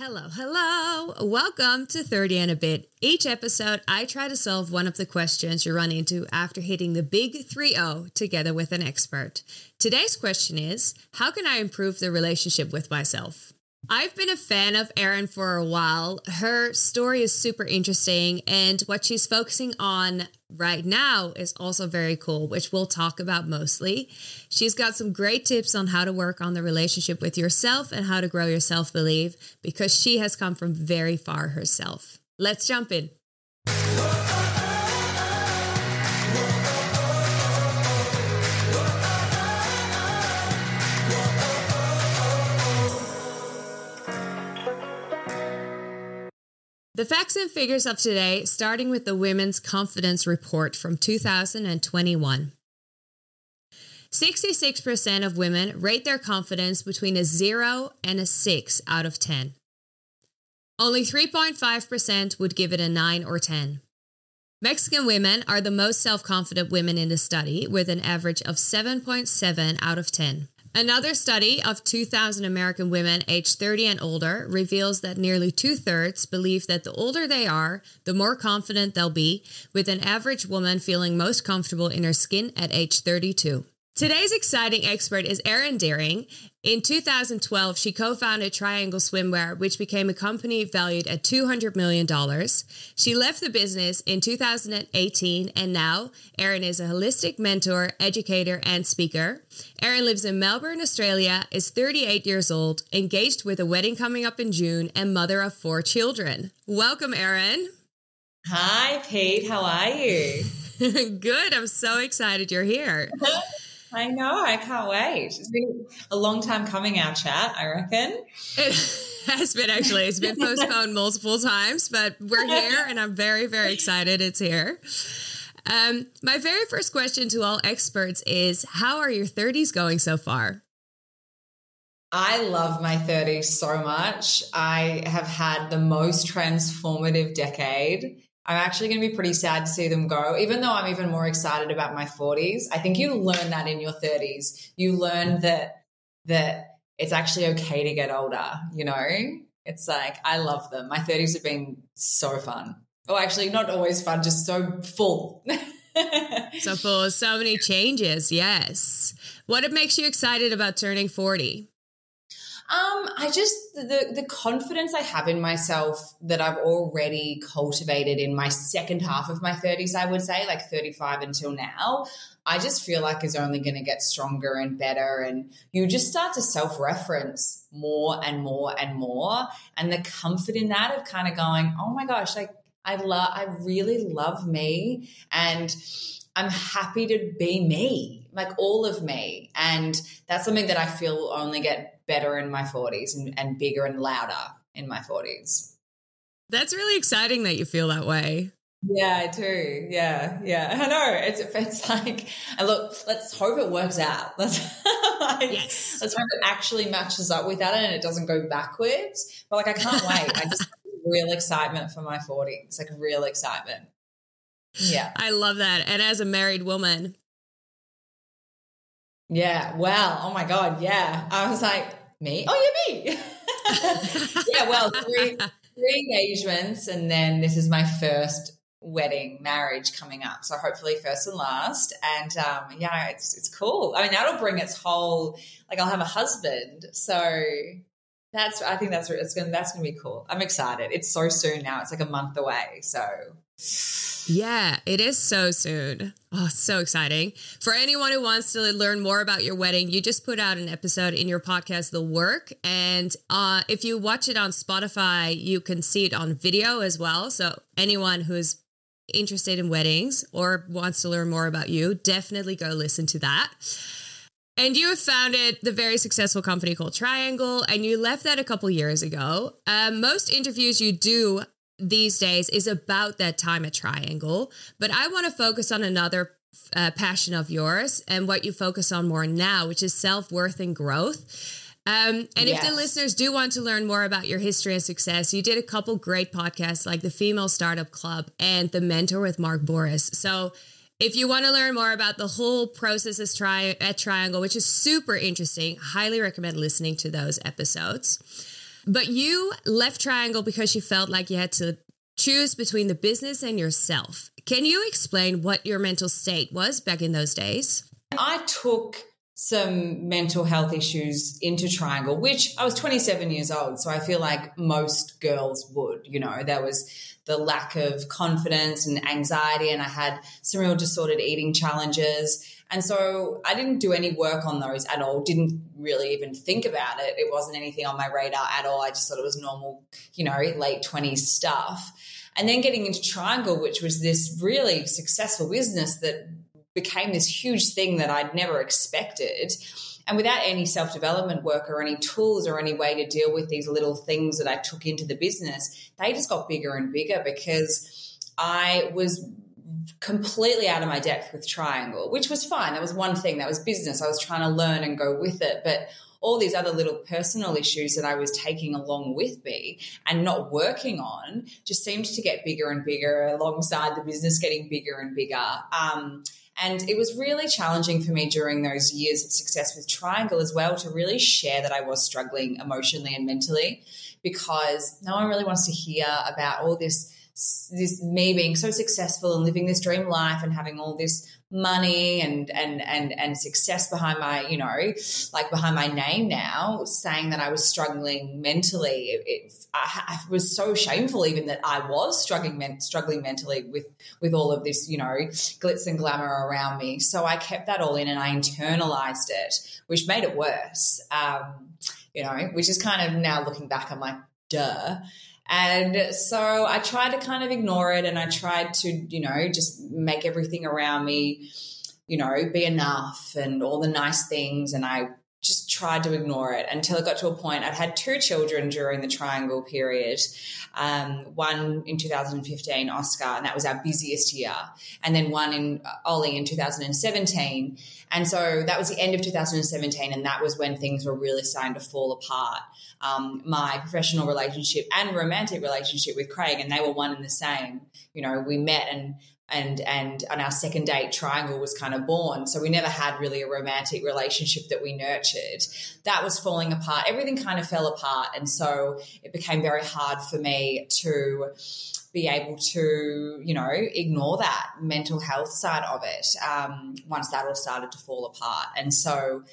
Hello, hello. Welcome to 30 and a bit. Each episode, I try to solve one of the questions you run into after hitting the big 3 0 together with an expert. Today's question is How can I improve the relationship with myself? I've been a fan of Erin for a while. Her story is super interesting, and what she's focusing on right now is also very cool, which we'll talk about mostly. She's got some great tips on how to work on the relationship with yourself and how to grow your self belief because she has come from very far herself. Let's jump in. The facts and figures of today, starting with the Women's Confidence Report from 2021. 66% of women rate their confidence between a 0 and a 6 out of 10. Only 3.5% would give it a 9 or 10. Mexican women are the most self confident women in the study, with an average of 7.7 out of 10. Another study of 2,000 American women aged 30 and older reveals that nearly two thirds believe that the older they are, the more confident they'll be, with an average woman feeling most comfortable in her skin at age 32. Today's exciting expert is Erin Deering. In 2012, she co founded Triangl Swimwear, which became a company valued at $200 million. She left the business in 2018, and now Erin is a holistic mentor, educator, and speaker. Erin lives in Melbourne, Australia, is 38 years old, engaged with a wedding coming up in June, and mother of four children. Welcome, Erin. Hi, Pete. How are you? Good. I'm so excited you're here. I know. I can't wait. It's been a long time coming, our chat, I reckon. It has been actually. It's been postponed multiple times, but we're here and I'm very, very excited it's here. Um, my very first question to all experts is How are your 30s going so far? I love my 30s so much. I have had the most transformative decade. I'm actually going to be pretty sad to see them go, even though I'm even more excited about my 40s. I think you learn that in your 30s. You learn that that it's actually okay to get older, you know? It's like I love them. My 30s have been so fun. Oh, actually not always fun, just so full. so full, so many changes. Yes. What makes you excited about turning 40? Um, I just the the confidence I have in myself that I've already cultivated in my second half of my 30s, I would say, like 35 until now. I just feel like is only going to get stronger and better and you just start to self-reference more and more and more and the comfort in that of kind of going, "Oh my gosh, like I love I really love me and I'm happy to be me, like all of me. And that's something that I feel will only get better in my 40s and, and bigger and louder in my 40s. That's really exciting that you feel that way. Yeah, I do. Yeah, yeah. I know. It's it's like, and look, let's hope it works out. Let's like, yes. Let's hope it actually matches up with that and it doesn't go backwards. But like, I can't wait. I just real excitement for my forties, like real excitement. Yeah, I love that. And as a married woman, yeah. Wow. Oh my God. Yeah. I was like, me? Oh, yeah, me. yeah. Well, three, three engagements, and then this is my first wedding marriage coming up. So hopefully first and last. And um yeah it's it's cool. I mean that'll bring its whole like i'll have a husband. So that's i think that's it's gonna that's gonna be cool. I'm excited. It's so soon now. It's like a month away. So yeah, it is so soon. Oh, so exciting. For anyone who wants to learn more about your wedding, you just put out an episode in your podcast, The Work. And uh, if you watch it on Spotify, you can see it on video as well. So anyone who's interested in weddings or wants to learn more about you, definitely go listen to that. And you have founded the very successful company called Triangl, and you left that a couple years ago. Um, most interviews you do these days is about that time at Triangl, but I want to focus on another uh, passion of yours and what you focus on more now, which is self worth and growth. Um, and yes. if the listeners do want to learn more about your history and success, you did a couple great podcasts like the Female Startup Club and the Mentor with Mark Bouris. So if you want to learn more about the whole process at Triangl, which is super interesting, highly recommend listening to those episodes. But you left Triangl because you felt like you had to choose between the business and yourself. Can you explain what your mental state was back in those days? I took some mental health issues into Triangl, which I was 27 years old. So I feel like most girls would, you know, there was the lack of confidence and anxiety, and I had some real disordered eating challenges. And so I didn't do any work on those at all, didn't really even think about it. It wasn't anything on my radar at all. I just thought it was normal, you know, late 20s stuff. And then getting into Triangl, which was this really successful business that became this huge thing that I'd never expected. And without any self development work or any tools or any way to deal with these little things that I took into the business, they just got bigger and bigger because I was completely out of my depth with Triangl, which was fine. That was one thing. That was business. I was trying to learn and go with it. But all these other little personal issues that I was taking along with me and not working on just seemed to get bigger and bigger alongside the business getting bigger and bigger. Um, and it was really challenging for me during those years of success with Triangl as well to really share that I was struggling emotionally and mentally because no one really wants to hear about all this this me being so successful and living this dream life and having all this money and and and and success behind my you know like behind my name now saying that i was struggling mentally it, it I, I, was so shameful even that i was struggling men, struggling mentally with with all of this you know glitz and glamour around me. So i kept that all in and i internalized it which made it worse. Um you know which is kind of now looking back i'm like duh and so I tried to kind of ignore it and I tried to, you know, just make everything around me, you know, be enough and all the nice things. And I tried to ignore it until it got to a point. I'd had two children during the Triangl period. Um, one in 2015, Oscar, and that was our busiest year, and then one in uh, Ollie in 2017. And so that was the end of 2017, and that was when things were really starting to fall apart um, my professional relationship and romantic relationship with Craig, and they were one and the same. You know, we met and and and on our second date Triangl was kind of born. So we never had really a romantic relationship that we nurtured. That was falling apart. Everything kind of fell apart. And so it became very hard for me to be able to you know ignore that mental health side of it um, once that all started to fall apart. And so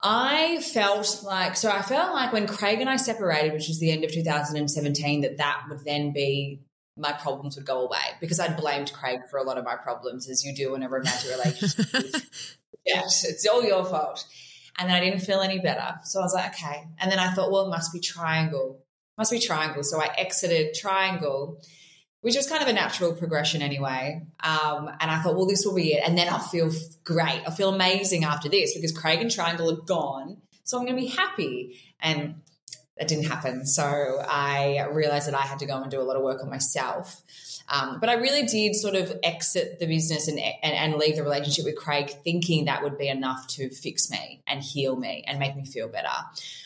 I felt like, so I felt like when Craig and I separated, which was the end of 2017, that that would then be my problems would go away because I'd blamed Craig for a lot of my problems, as you do in a romantic relationship. yes, it's all your fault. And then I didn't feel any better. So I was like, okay. And then I thought, well, it must be Triangl. Must be Triangl. So I exited Triangl which was kind of a natural progression anyway. Um, and I thought, well, this will be it. And then I'll feel great. I'll feel amazing after this because Craig and Triangl are gone. So I'm going to be happy. And that didn't happen. So I realized that I had to go and do a lot of work on myself. Um, but I really did sort of exit the business and, and, and leave the relationship with Craig thinking that would be enough to fix me and heal me and make me feel better.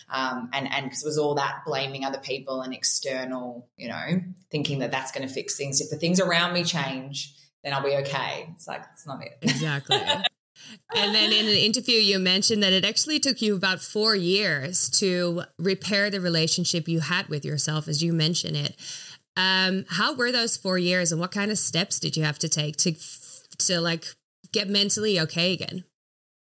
Um, and and because it was all that blaming other people and external, you know, thinking that that's going to fix things. If the things around me change, then I'll be okay. It's like it's not it. Exactly. and then in an interview, you mentioned that it actually took you about four years to repair the relationship you had with yourself, as you mentioned it. Um, how were those four years, and what kind of steps did you have to take to to like get mentally okay again?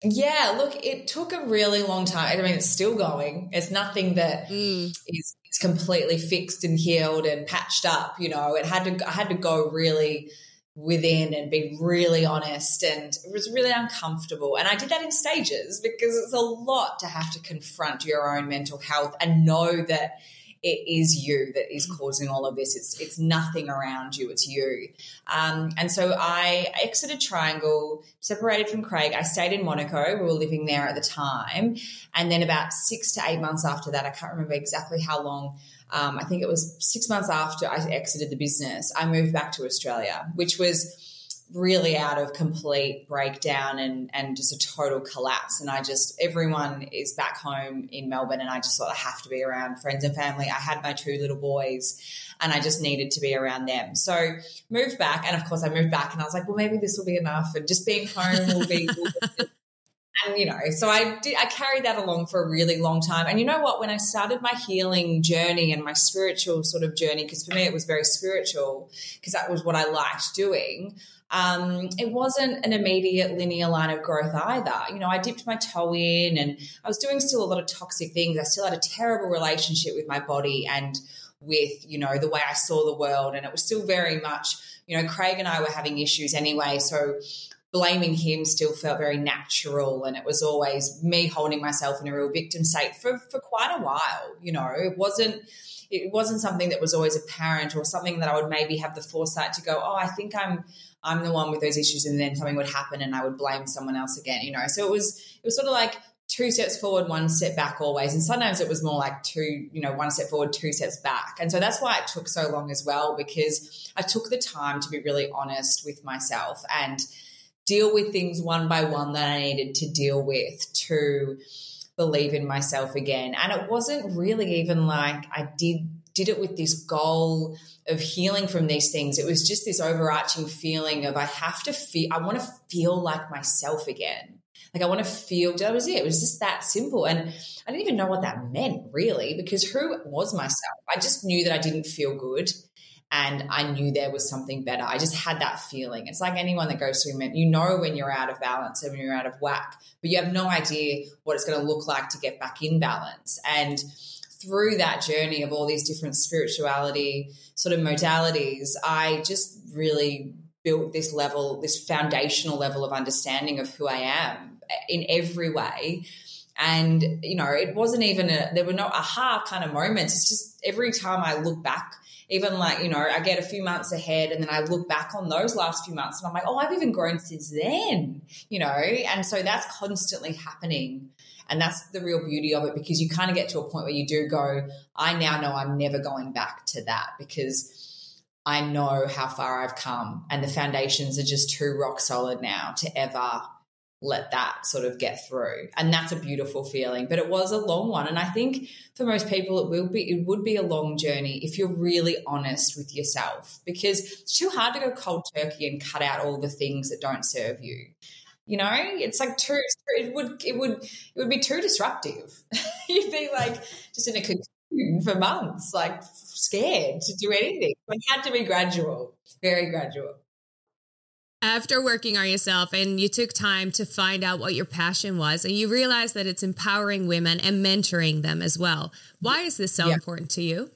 Yeah, look, it took a really long time. I mean, it's still going. It's nothing that mm. is, is completely fixed and healed and patched up. You know, it had to. I had to go really within and be really honest, and it was really uncomfortable. And I did that in stages because it's a lot to have to confront your own mental health and know that it is you that is causing all of this. It's it's nothing around you. It's you. Um, and so I exited Triangl, separated from Craig. I stayed in Monaco. We were living there at the time, and then about six to eight months after that, I can't remember exactly how long. Um, I think it was six months after I exited the business. I moved back to Australia, which was really out of complete breakdown and and just a total collapse. And i just everyone is back home in melbourne and i just thought i have to be around friends and family. I had my two little boys and i just needed to be around them. So moved back and of course i moved back and i was like well maybe this will be enough and just being home will be, will be and you know, so I did, I carried that along for a really long time. And you know what? When I started my healing journey and my spiritual sort of journey, because for me it was very spiritual, because that was what I liked doing. Um, it wasn't an immediate linear line of growth either. You know, I dipped my toe in, and I was doing still a lot of toxic things. I still had a terrible relationship with my body and with you know the way I saw the world, and it was still very much you know Craig and I were having issues anyway, so blaming him still felt very natural and it was always me holding myself in a real victim state for, for quite a while you know? It wasn't it wasn't something that was always apparent or something that i would maybe have the foresight to go oh i think i'm i'm the one with those issues and then something would happen and i would blame someone else again you know? So it was it was sort of like two steps forward one step back always and sometimes it was more like two you know one step forward two steps back. And so that's why it took so long as well because i took the time to be really honest with myself and deal with things one by one that I needed to deal with to believe in myself again. And it wasn't really even like I did did it with this goal of healing from these things. It was just this overarching feeling of I have to feel I want to feel like myself again. Like I want to feel that was it. It was just that simple. And I didn't even know what that meant really, because who was myself? I just knew that I didn't feel good and I knew there was something better. I just had that feeling. It's like anyone that goes through you know when you're out of balance and when you're out of whack, but you have no idea what it's going to look like to get back in balance. And through that journey of all these different spirituality sort of modalities, I just really built this level, this foundational level of understanding of who I am in every way. And, you know, it wasn't even a, there were no aha kind of moments. It's just every time I look back even like, you know, I get a few months ahead and then I look back on those last few months and I'm like, oh, I've even grown since then, you know? And so that's constantly happening. And that's the real beauty of it because you kind of get to a point where you do go, I now know I'm never going back to that because I know how far I've come and the foundations are just too rock solid now to ever let that sort of get through. And that's a beautiful feeling but it was a long one. And i think for most people it will be it would be a long journey if you're really honest with yourself because it's too hard to go cold turkey and cut out all the things that don't serve you. You know it's like too it would it would it would be too disruptive. You'd be like just in a cocoon for months like scared to do anything. It had to be gradual very gradual after working on yourself and you took time to find out what your passion was and you realized that it's empowering women and mentoring them as well. Why is this so yeah. important to you?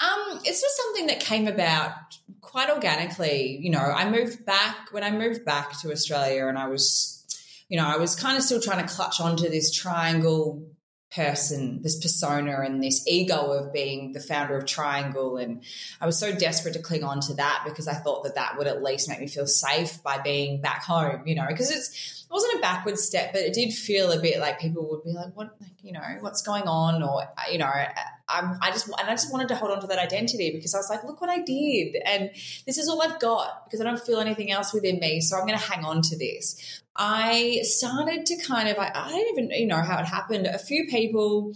Um, it's just something that came about quite organically. You know i moved back when i moved back to australia and i was you know i was kind of still trying to clutch onto this Triangl person, this persona, and this ego of being the founder of Triangl. And I was so desperate to cling on to that because I thought that that would at least make me feel safe by being back home, you know, because it's, it wasn't a backward step, but it did feel a bit like people would be like, what, like, you know, what's going on? Or, you know, I, I just, and I just wanted to hold on to that identity because I was like, look what I did. And this is all I've got because I don't feel anything else within me. So I'm going to hang on to this. I started to kind of, I, I don't even you know how it happened. A few people,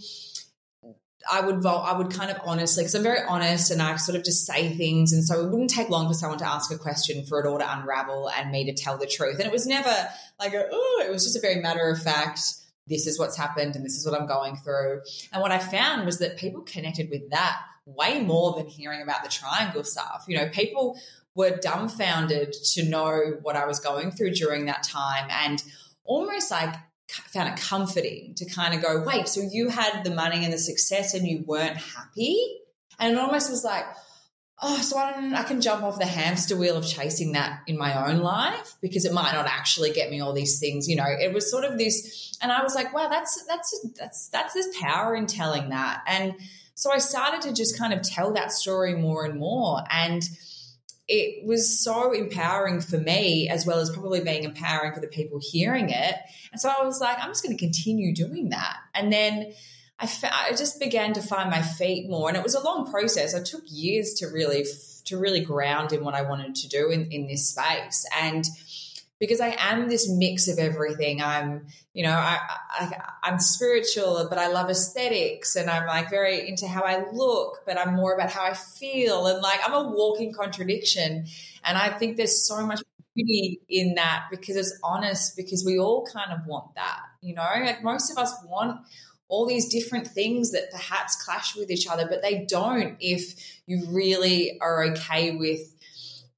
I would vote, I would kind of honestly, because I'm very honest and I sort of just say things. And so it wouldn't take long for someone to ask a question for it all to unravel and me to tell the truth. And it was never like, oh, it was just a very matter of fact, this is what's happened and this is what I'm going through. And what I found was that people connected with that way more than hearing about the Triangl stuff. You know, people were dumbfounded to know what I was going through during that time and almost like found it comforting to kind of go, wait, so you had the money and the success and you weren't happy? And it almost was like, oh, so I, I can jump off the hamster wheel of chasing that in my own life because it might not actually get me all these things. You know, it was sort of this, and I was like, wow, that's that's that's that's this power in telling that. And so I started to just kind of tell that story more and more, and it was so empowering for me as well as probably being empowering for the people hearing it. And so I was like, I'm just going to continue doing that. And then I, I just began to find my feet more, and it was a long process. It took years to really to really ground in what I wanted to do in, in this space. And because I am this mix of everything. I'm, you know, I, I, I'm spiritual, but I love aesthetics and I'm like very into how I look, but I'm more about how I feel. And like, I'm a walking contradiction. And I think there's so much beauty in that because it's honest, because we all kind of want that, you know, like most of us want all these different things that perhaps clash with each other, but they don't if you really are okay with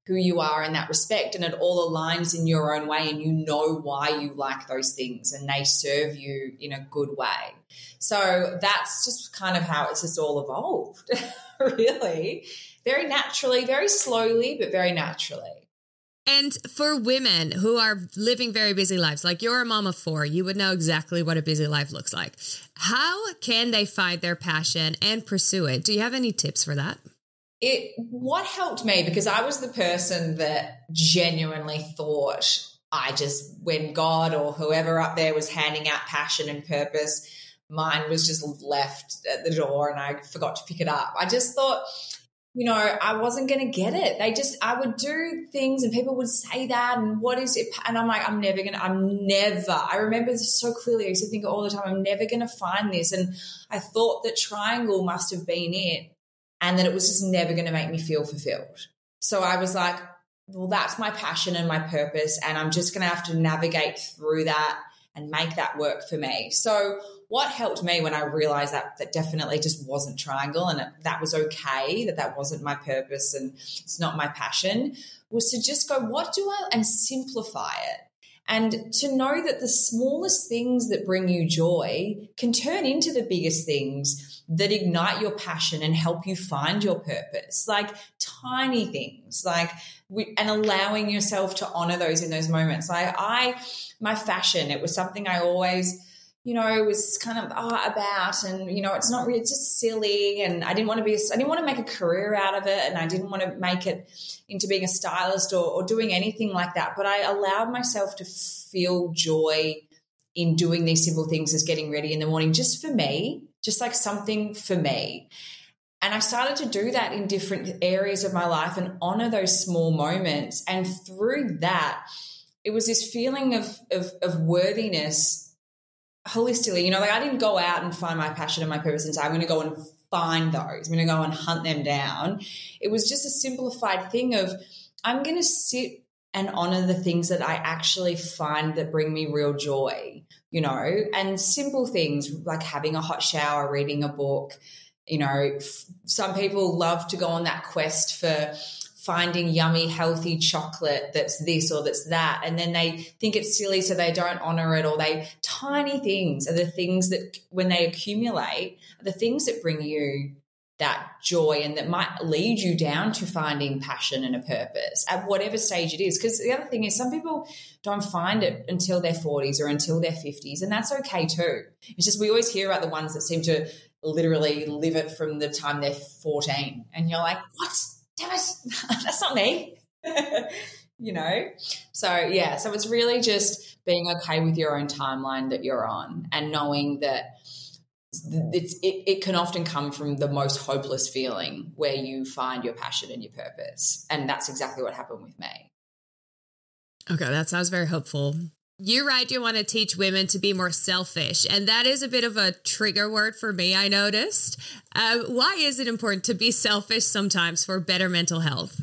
who you are in that respect and it all aligns in your own way and you know why you like those things and they serve you in a good way. So that's just kind of how it's just all evolved, really. Very naturally, very slowly, but very naturally. And for women who are living very busy lives, like you're a mom of four, you would know exactly what a busy life looks like. How can they find their passion and pursue it? Do you have any tips for that? It what helped me because I was the person that genuinely thought I just when God or whoever up there was handing out passion and purpose, mine was just left at the door and I forgot to pick it up. I just thought you know, I wasn't going to get it. They just, I would do things and people would say that and what is it? And I'm like, I'm never going to, I'm never, I remember this so clearly. I used to think all the time, I'm never going to find this. And I thought that Triangl must have been it and that it was just never going to make me feel fulfilled. So I was like, well, that's my passion and my purpose. And I'm just going to have to navigate through that and make that work for me. So what helped me when I realized that that definitely just wasn't Triangl and that was okay, that that wasn't my purpose and it's not my passion, was to just go, what do I, and simplify it. And to know that the smallest things that bring you joy can turn into the biggest things that ignite your passion and help you find your purpose. Like tiny things, like, and allowing yourself to honor those in those moments. Like I, my fashion, it was something I always, you know, was kind of oh, about, and you know, it's not really, it's just silly, and I didn't want to be, I didn't want to make a career out of it, and I didn't want to make it into being a stylist or, or doing anything like that. But I allowed myself to feel joy in doing these simple things as getting ready in the morning, just for me, just like something for me. And I started to do that in different areas of my life and honor those small moments. And through that, it was this feeling of, of, of worthiness holistically, you know, like I didn't go out and find my passion and my purpose and say, I'm going to go and find those. I'm going to go and hunt them down. It was just a simplified thing of, I'm going to sit and honor the things that I actually find that bring me real joy, you know, and simple things like having a hot shower, reading a book. You know, some people love to go on that quest for finding yummy, healthy chocolate that's this or that's that. And then they think it's silly, so they don't honor it, or they tiny things are the things that, when they accumulate, are the things that bring you that joy and that might lead you down to finding passion and a purpose at whatever stage it is. Because the other thing is, some people don't find it until their 40s or until their 50s, and that's okay too. It's just we always hear about the ones that seem to literally live it from the time they're 14, and you're like, what? damn it, that's not me. you know? So, yeah, so it's really just being okay with your own timeline that you're on and knowing that it's it, it can often come from the most hopeless feeling where you find your passion and your purpose and that's exactly what happened with me okay that sounds very hopeful you're right. You want to teach women to be more selfish. And that is a bit of a trigger word for me, I noticed. Uh, why is it important to be selfish sometimes for better mental health?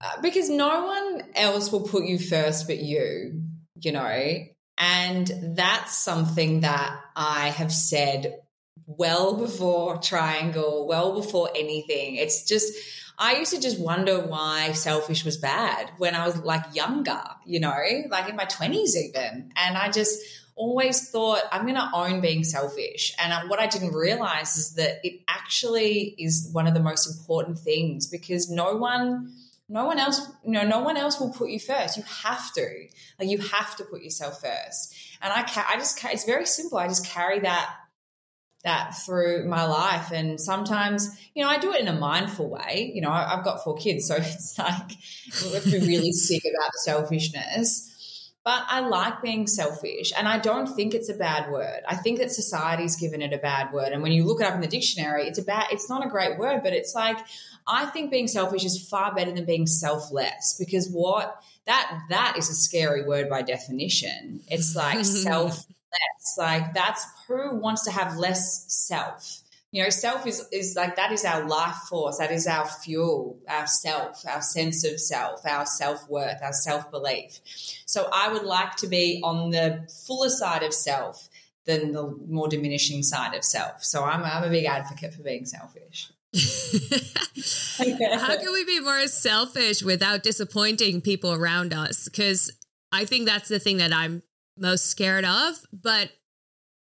Uh, because no one else will put you first but you, you know. And that's something that I have said well before Triangl, well before anything. It's just, I used to just wonder why selfish was bad when I was like younger, you know, like in my 20s even. And I just always thought I'm going to own being selfish. And uh, what I didn't realize is that it actually is one of the most important things because no one no one else you know no one else will put you first you have to like you have to put yourself first and i ca- i just it's very simple i just carry that that through my life. And sometimes, you know, I do it in a mindful way. You know, I've got four kids, so it's like we have to be really sick about selfishness. But I like being selfish, and I don't think it's a bad word. I think that society's given it a bad word, and when you look it up in the dictionary, it's a bad. It's not a great word, but it's like I think being selfish is far better than being selfless because what that that is a scary word by definition. It's like self less. Like that's who wants to have less self. You know, self is is like that is our life force. That is our fuel, our self, our sense of self, our self worth, our self belief. So I would like to be on the fuller side of self than the more diminishing side of self. So I'm I'm a big advocate for being selfish. How can we be more selfish without disappointing people around us? Because I think that's the thing that I'm most scared of. But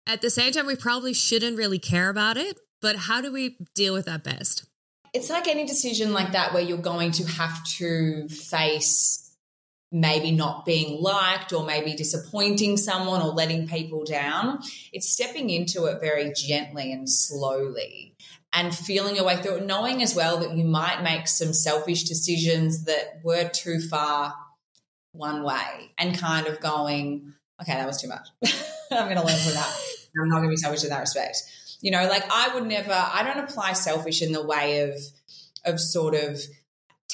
at the same time, we probably shouldn't really care about it. But how do we deal with that best? It's like any decision like that where you're going to have to face maybe not being liked or maybe disappointing someone or letting people down. It's stepping into it very gently and slowly and feeling your way through it, knowing as well that you might make some selfish decisions that were too far one way and kind of going, okay, that was too much. I'm going to learn from that. I'm not going to be selfish in that respect. You know, like I would never, I don't apply selfish in the way of, of sort of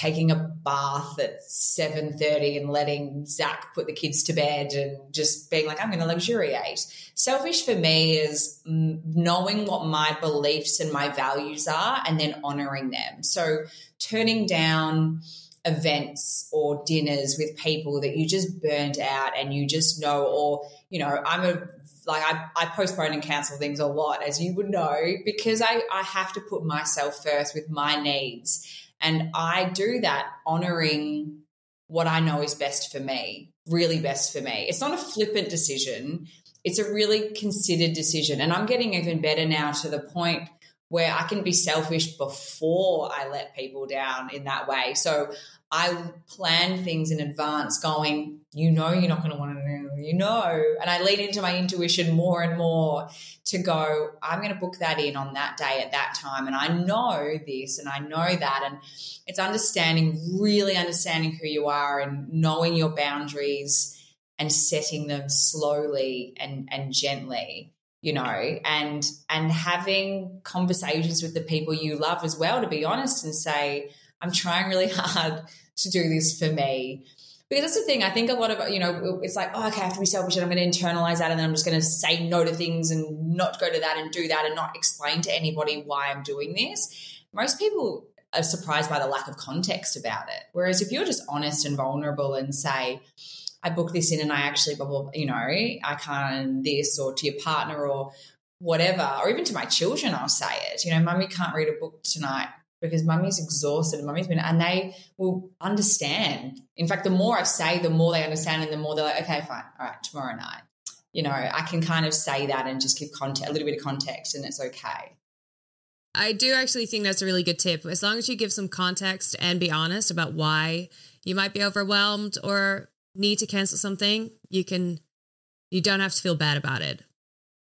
taking a bath at 7.30 and letting Zach put the kids to bed and just being like, I'm going to luxuriate. Selfish for me is knowing what my beliefs and my values are and then honoring them. So turning down events or dinners with people that you just burned out and you just know, or, you know, I'm a, like I, I postpone and cancel things a lot, as you would know, because I, I have to put myself first with my needs. And I do that honoring what I know is best for me, really best for me. It's not a flippant decision. It's a really considered decision. And I'm getting even better now to the point where I can be selfish before I let people down in that way. So I plan things in advance, going, you know, you're not going to want to you know. And I lean into my intuition more and more to go, I'm going to book that in on that day at that time. And I know this and I know that. And it's understanding, really understanding who you are and knowing your boundaries and setting them slowly and, and gently you know and and having conversations with the people you love as well to be honest and say i'm trying really hard to do this for me because that's the thing i think a lot of you know it's like oh okay i have to be selfish and i'm going to internalize that and then i'm just going to say no to things and not go to that and do that and not explain to anybody why i'm doing this most people are surprised by the lack of context about it whereas if you're just honest and vulnerable and say I booked this in and I actually, blah, blah, you know, I can't this or to your partner or whatever, or even to my children, I'll say it. You know, mummy can't read a book tonight because mummy's exhausted and mummy's been, and they will understand. In fact, the more I say, the more they understand and the more they're like, okay, fine. All right, tomorrow night. You know, I can kind of say that and just give context, a little bit of context and it's okay. I do actually think that's a really good tip. As long as you give some context and be honest about why you might be overwhelmed or need to cancel something, you can you don't have to feel bad about it.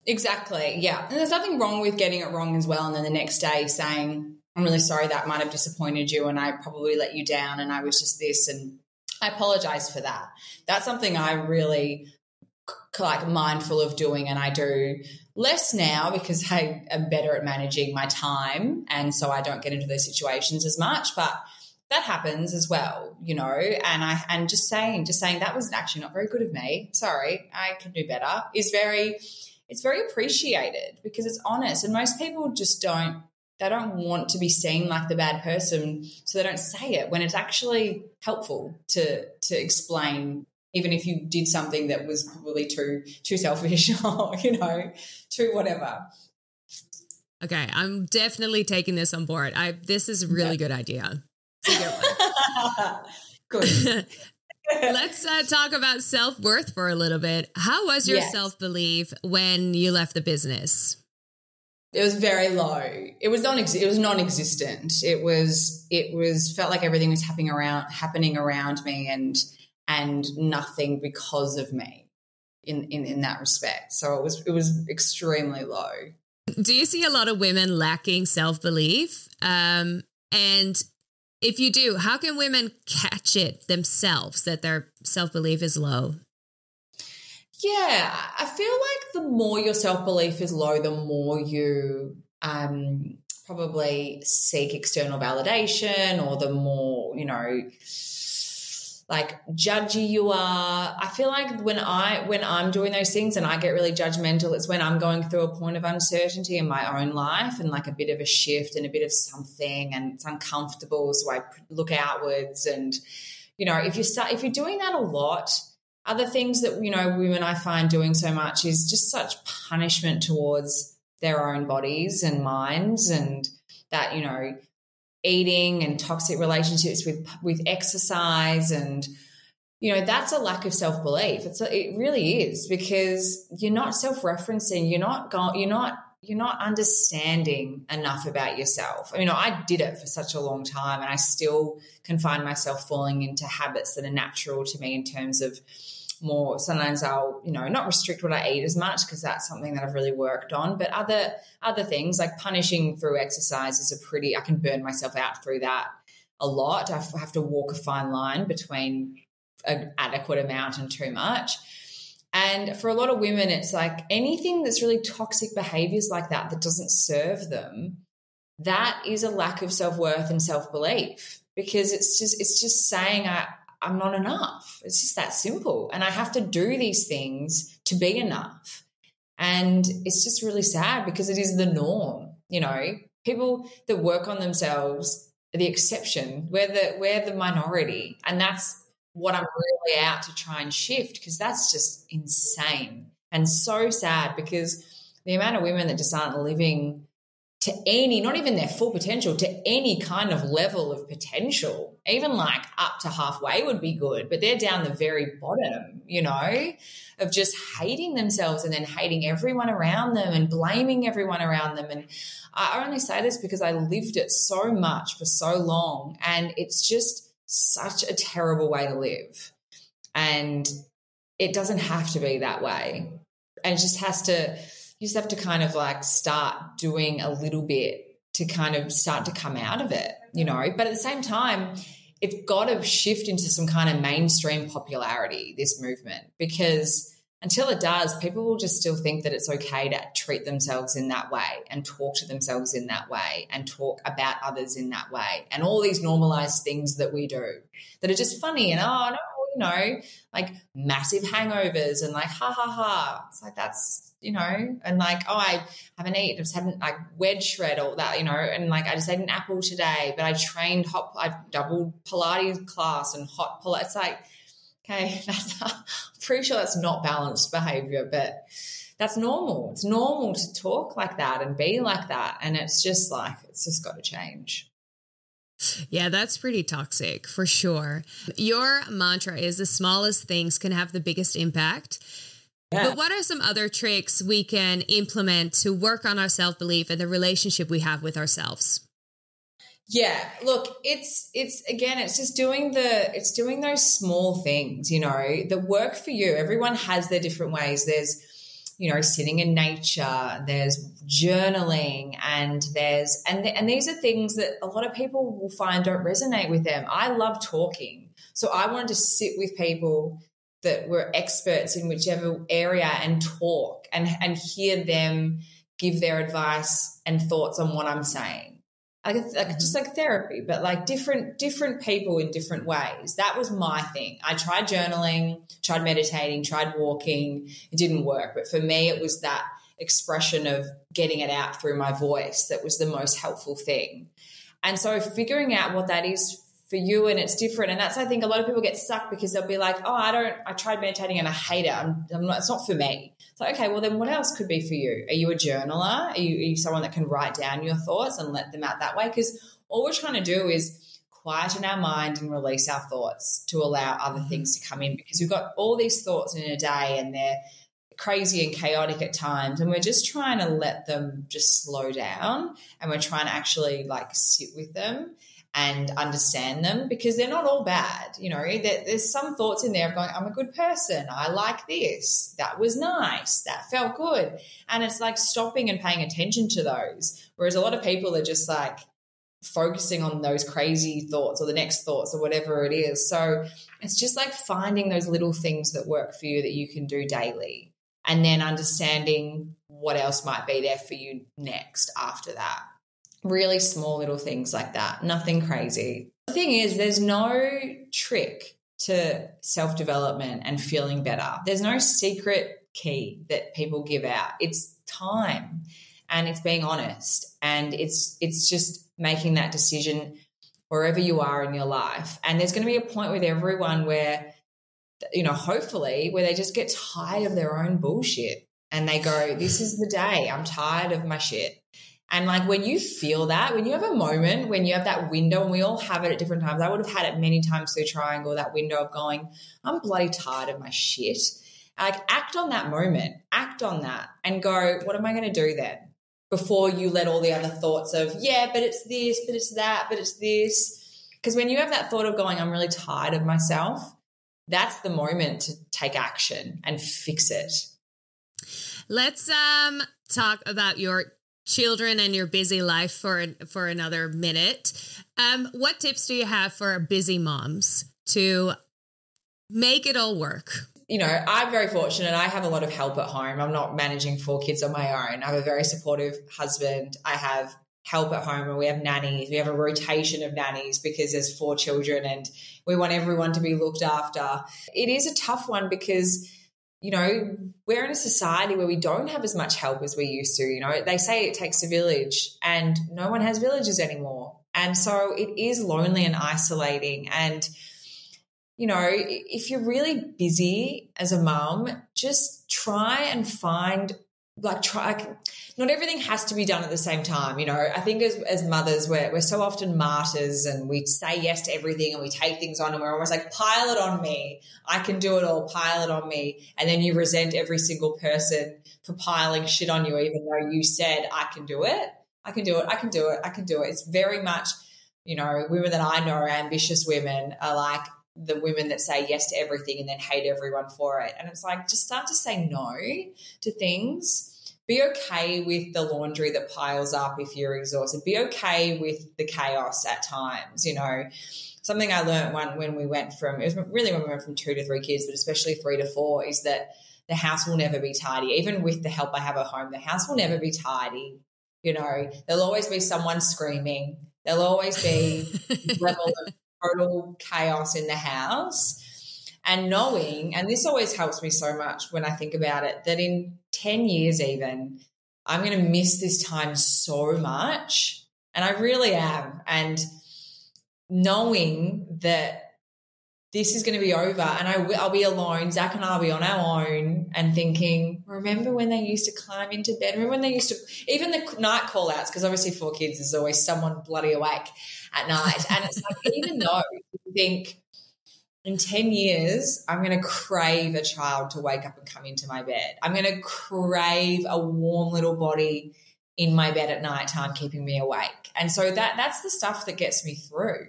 Exactly. Yeah. And there's nothing wrong with getting it wrong as well and then the next day saying, I'm really sorry that might have disappointed you and I probably let you down and I was just this and I apologize for that. That's something I really like mindful of doing and I do less now because I am better at managing my time and so I don't get into those situations as much but that happens as well, you know, and I and just saying, just saying that was actually not very good of me. Sorry, I can do better. Is very, it's very appreciated because it's honest, and most people just don't. They don't want to be seen like the bad person, so they don't say it when it's actually helpful to to explain even if you did something that was probably too too selfish or you know too whatever okay i'm definitely taking this on board i this is a really yeah. good idea good Let's uh, talk about self worth for a little bit. How was your yes. self belief when you left the business? It was very low. It was non it was non-existent. It was it was felt like everything was happening around happening around me and and nothing because of me in, in in that respect. So it was it was extremely low. Do you see a lot of women lacking self-belief? Um and if you do, how can women catch it themselves that their self-belief is low? Yeah, I feel like the more your self belief is low, the more you um, probably seek external validation, or the more, you know, like judgy you are. I feel like when I when I'm doing those things and I get really judgmental, it's when I'm going through a point of uncertainty in my own life and like a bit of a shift and a bit of something and it's uncomfortable. So I look outwards and you know, if you start if you're doing that a lot, other things that, you know, women I find doing so much is just such punishment towards their own bodies and minds and that, you know, eating and toxic relationships with with exercise and you know that's a lack of self-belief. It's a, it really is because you're not self-referencing. You're not going you're not you're not understanding enough about yourself. I mean, I did it for such a long time and I still can find myself falling into habits that are natural to me in terms of more sometimes I'll, you know, not restrict what I eat as much because that's something that I've really worked on, but other other things like punishing through exercise is a pretty I can burn myself out through that a lot. I have to walk a fine line between an adequate amount and too much. And for a lot of women, it's like anything that's really toxic behaviors like that that doesn't serve them, that is a lack of self worth and self belief because it's just it's just saying I I'm not enough. It's just that simple, and I have to do these things to be enough. And it's just really sad because it is the norm. You know, people that work on themselves are the exception. We're the we're the minority, and that's what I'm really out to try and shift because that's just insane and so sad because the amount of women that just aren't living to any, not even their full potential, to any kind of level of potential, even like up to halfway would be good, but they're down the very bottom, you know, of just hating themselves and then hating everyone around them and blaming everyone around them. And I only say this because I lived it so much for so long and it's just, such a terrible way to live. And it doesn't have to be that way. And it just has to, you just have to kind of like start doing a little bit to kind of start to come out of it, you know. But at the same time, it's got to shift into some kind of mainstream popularity, this movement, because until it does, people will just still think that it's okay to treat themselves in that way and talk to themselves in that way and talk about others in that way and all these normalized things that we do that are just funny and oh no, you know, like massive hangovers and like ha ha ha. It's like that's you know, and like, oh, I haven't eaten, I just haven't like wedge shred all that, you know, and like I just ate an apple today, but I trained hot, I've doubled Pilates class and hot Pilates. It's like, okay, that's, I'm pretty sure that's not balanced behavior, but that's normal. It's normal to talk like that and be like that. And it's just like, it's just got to change. Yeah, that's pretty toxic for sure. Your mantra is the smallest things can have the biggest impact. Yeah. But what are some other tricks we can implement to work on our self belief and the relationship we have with ourselves? Yeah, look, it's it's again, it's just doing the it's doing those small things, you know, that work for you. Everyone has their different ways. There's you know, sitting in nature, there's journaling, and there's and and these are things that a lot of people will find don't resonate with them. I love talking. So I wanted to sit with people that were experts in whichever area and talk and and hear them give their advice and thoughts on what I'm saying like, like just mm-hmm. like therapy, but like different different people in different ways. That was my thing. I tried journaling, tried meditating, tried walking. It didn't work, but for me, it was that expression of getting it out through my voice that was the most helpful thing. And so figuring out what that is for you and it's different. And that's, I think a lot of people get stuck because they'll be like, oh, I don't, I tried meditating and I hate it. I'm, I'm not, it's not for me. It's like, okay, well then what else could be for you? Are you a journaler? Are you, are you someone that can write down your thoughts and let them out that way? Because all we're trying to do is quieten our mind and release our thoughts to allow other mm-hmm. things to come in because we've got all these thoughts in a day and they're crazy and chaotic at times and we're just trying to let them just slow down and we're trying to actually like sit with them and understand them because they're not all bad you know there's some thoughts in there of going i'm a good person. I like this. That was nice. That felt good. And it's like stopping and paying attention to those. Whereas a lot of people are just like focusing on those crazy thoughts or the next thoughts or whatever it is. So it's just like finding those little things that work for you that you can do daily and then understanding what else might be there for you next after that. Really small little things like that, nothing crazy. The thing is, there's no trick to self development and feeling better. There's no secret key that people give out. It's time and it's being honest and it's it's just making that decision wherever you are in your life. And there's going to be a point with everyone where, you know, hopefully, where they just get tired of their own bullshit and they go, This is the day. I'm tired of my shit. And like when you feel that, when you have a moment, when you have that window, and we all have it at different times, I would have had it many times through Triangl, that window of going, I'm bloody tired of my shit. Like act on that moment, act on that and go, what am I going to do then? before you let all the other thoughts of, yeah, but it's this, but it's that, but it's this. Because when you have that thought of going, I'm really tired of myself, that's the moment to take action and fix it. Let's um, talk about your children and your busy life for for another minute. Um, what tips do you have for busy moms to make it all work? you know, I'm very fortunate. I have a lot of help at home. I'm not managing four kids on my own. I have a very supportive husband. I have help at home and we have nannies. We have a rotation of nannies because there's four children and we want everyone to be looked after. It is a tough one because you know, we're in a society where we don't have as much help as we used to. You know, they say it takes a village, and no one has villages anymore. And so it is lonely and isolating. And you know, if you're really busy as a mum, just try and find like try not everything has to be done at the same time you know. I think as, as mothers we're, we're so often martyrs and we say yes to everything and we take things on and we're almost like pile it on me. I can do it all. Pile it on me. And then you resent every single person for piling shit on you even though you said i can do it. I can do it. I can do it. I can do it. It's very much you know women that i know are ambitious women are like the women that say yes to everything and then hate everyone for it. And it's like, just start to say no to things. Be okay with the laundry that piles up if you're exhausted. Be okay with the chaos at times, you know. Something I learned one when we went from it was really when we went from two to three kids, but especially three to four, is that the house will never be tidy. Even with the help I have at home, the house will never be tidy. You know, there'll always be someone screaming. There'll always be level of total chaos in the house. And knowing, and this always helps me so much when I think about it, that in 10 years, even, I'm going to miss this time so much. And I really am. And knowing that this is going to be over and I will, I'll be alone. Zach and I will be on our own and thinking, remember when they used to climb into bed? Remember when they used to, even the night call outs, because obviously four kids, there's always someone bloody awake at night. And it's like, even though you think in 10 years, I'm going to crave a child to wake up and come into my bed. I'm going to crave a warm little body in my bed at night time, keeping me awake. And so that that's the stuff that gets me through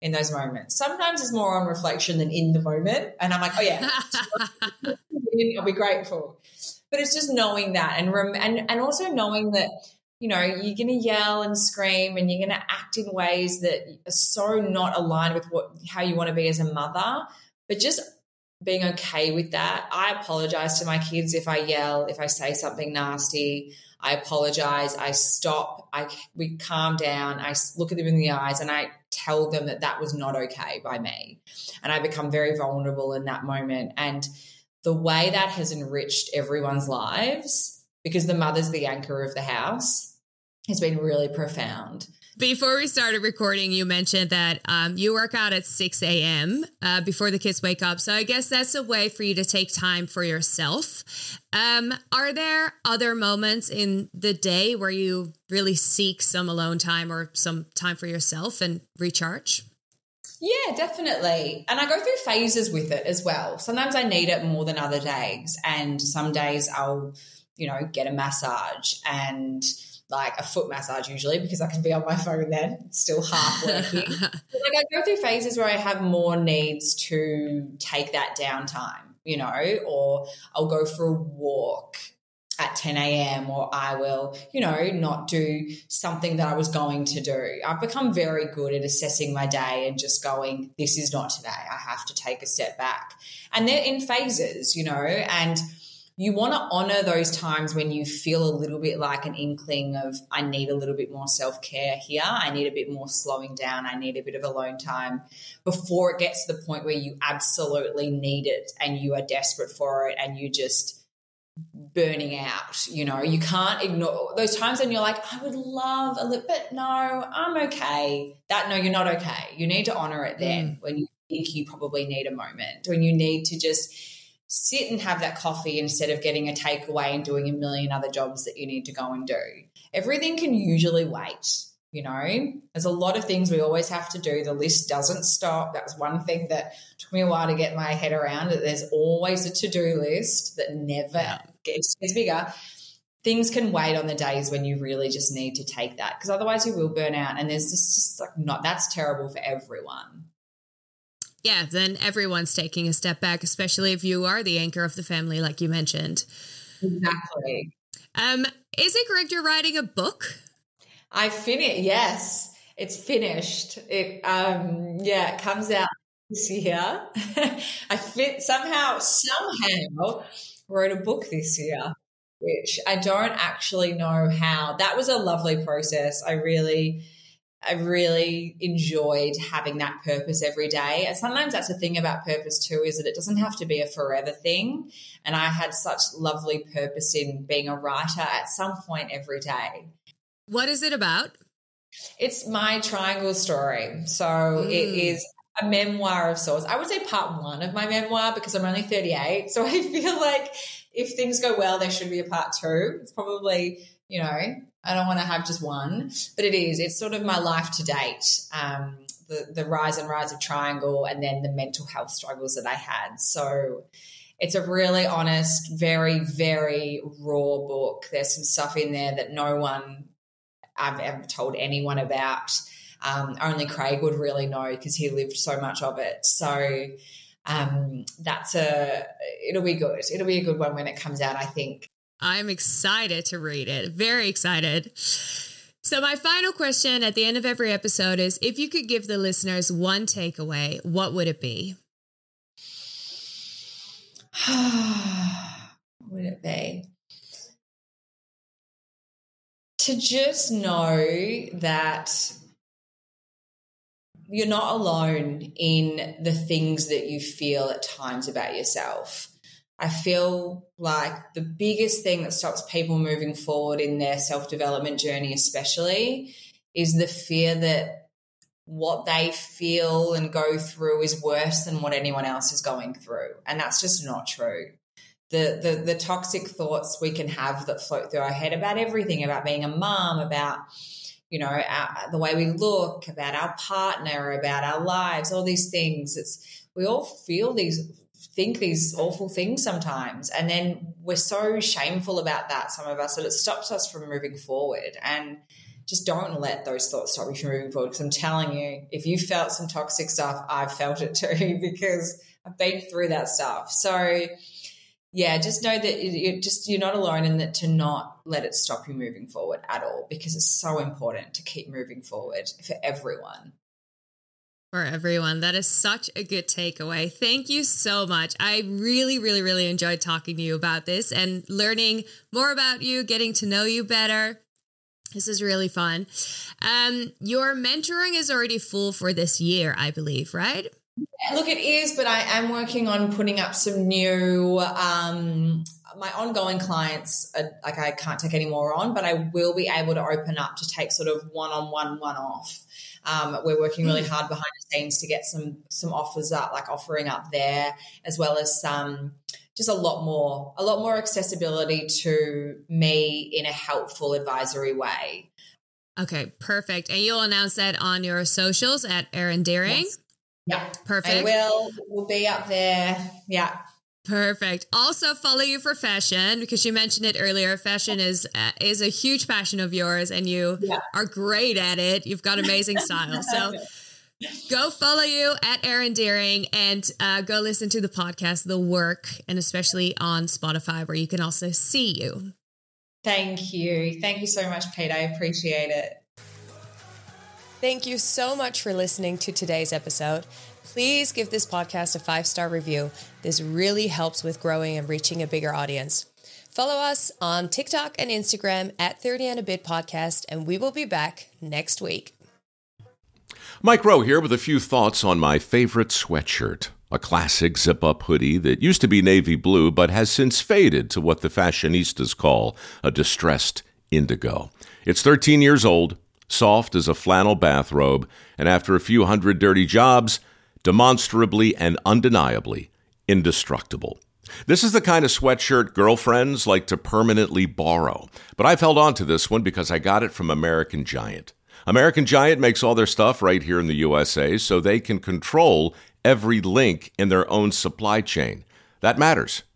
in those moments. Sometimes it's more on reflection than in the moment. And I'm like, oh yeah, I'll be grateful. But it's just knowing that and, rem- and, and also knowing that, you know, you're going to yell and scream and you're going to act in ways that are so not aligned with what, how you want to be as a mother, but just being okay with that. I apologize to my kids if I yell, if I say something nasty. I apologize. I stop. I we calm down. I look at them in the eyes and I tell them that that was not okay by me. And I become very vulnerable in that moment. And the way that has enriched everyone's lives because the mother's the anchor of the house has been really profound. Before we started recording, you mentioned that um, you work out at 6 a.m. Uh, before the kids wake up. So I guess that's a way for you to take time for yourself. Um, are there other moments in the day where you really seek some alone time or some time for yourself and recharge? Yeah, definitely. And I go through phases with it as well. Sometimes I need it more than other days. And some days I'll, you know, get a massage and like a foot massage usually because I can be on my phone then, it's still half working. like I go through phases where I have more needs to take that downtime, you know, or I'll go for a walk at 10 a.m. or I will, you know, not do something that I was going to do. I've become very good at assessing my day and just going, this is not today. I have to take a step back. And they're in phases, you know, and you want to honor those times when you feel a little bit like an inkling of, I need a little bit more self care here. I need a bit more slowing down. I need a bit of alone time before it gets to the point where you absolutely need it and you are desperate for it and you just, burning out. You know, you can't ignore those times when you're like, I would love a little, bit no, I'm okay. That no, you're not okay. You need to honor it then mm. when you think you probably need a moment, when you need to just sit and have that coffee instead of getting a takeaway and doing a million other jobs that you need to go and do. Everything can usually wait. You know, there's a lot of things we always have to do. The list doesn't stop. That was one thing that took me a while to get my head around. That there's always a to do list that never gets bigger. Things can wait on the days when you really just need to take that because otherwise you will burn out. And there's just, just like not that's terrible for everyone. Yeah, then everyone's taking a step back, especially if you are the anchor of the family, like you mentioned. Exactly. Um, is it correct you're writing a book? I finished. Yes, it's finished. It um yeah, it comes out this year. I fit somehow somehow wrote a book this year, which I don't actually know how. That was a lovely process. I really I really enjoyed having that purpose every day. And sometimes that's the thing about purpose too, is that it doesn't have to be a forever thing. And I had such lovely purpose in being a writer at some point every day. What is it about? It's my Triangl story. So mm. it is a memoir of sorts. I would say part one of my memoir because I'm only 38. So I feel like if things go well, there should be a part two. It's probably, you know, I don't want to have just one, but it is. It's sort of my life to date. Um, the, the rise and rise of Triangl and then the mental health struggles that I had. So it's a really honest, very, very raw book. There's some stuff in there that no one I've ever told anyone about. Um, only Craig would really know because he lived so much of it. So um, that's a it'll be good. It'll be a good one when it comes out. I think. I'm excited to read it. Very excited. So, my final question at the end of every episode is if you could give the listeners one takeaway, what would it be? what would it be? to just know that you're not alone in the things that you feel at times about yourself. I feel like the biggest thing that stops people moving forward in their self development journey, especially, is the fear that what they feel and go through is worse than what anyone else is going through. And that's just not true the, the the toxic thoughts we can have that float through our head about everything about being a mom about you know our, the way we look about our partner about our lives all these things it's we all feel these think these awful things sometimes. And then we're so shameful about that some of us that it stops us from moving forward. And just don't let those thoughts stop you from moving forward because i'm telling you if you felt some toxic stuff i've felt it too because i've been through that stuff. So yeah, just know that you're just you're not alone in that to not let it stop you moving forward at all because it's so important to keep moving forward for everyone. For everyone. That is such a good takeaway. Thank you so much. I really, really, really enjoyed talking to you about this and learning more about you, getting to know you better. This is really fun. Um, your mentoring is already full for this year, I believe, right? Look, it is, but I am working on putting up some new um, my ongoing clients, are, like I can't take any more on, but I will be able to open up to take sort of one on one, one off. Um, we're working really hmm. hard behind the scenes to get some some offers up, like offering up there, as well as some just a lot more, a lot more accessibility to me in a helpful advisory way. Okay, perfect. And you'll announce that on your socials at Erin Deering. Yes. Yeah, perfect. I will. We'll be up there. Yeah. Perfect. Also follow you for fashion because you mentioned it earlier. Fashion is uh, is a huge passion of yours, and you yeah. are great at it. You've got amazing style. So go follow you at Erin Deering and uh, go listen to the podcast, The Work, and especially on Spotify where you can also see you. Thank you. Thank you so much, Pete. I appreciate it. Thank you so much for listening to today's episode please give this podcast a five star review. This really helps with growing and reaching a bigger audience. Follow us on TikTok and Instagram at 30 and a bit podcast, and we will be back next week. Mike Rowe here with a few thoughts on my favorite sweatshirt. A classic zip up hoodie that used to be navy blue but has since faded to what the fashionistas call a distressed indigo. It's 13 years old, soft as a flannel bathrobe, and after a few hundred dirty jobs, demonstrably and undeniably indestructible. This is the kind of sweatshirt girlfriends like to permanently borrow, but I've held on to this one because I got it from American Giant. American Giant makes all their stuff right here in the USA so they can control every link in their own supply chain. That matters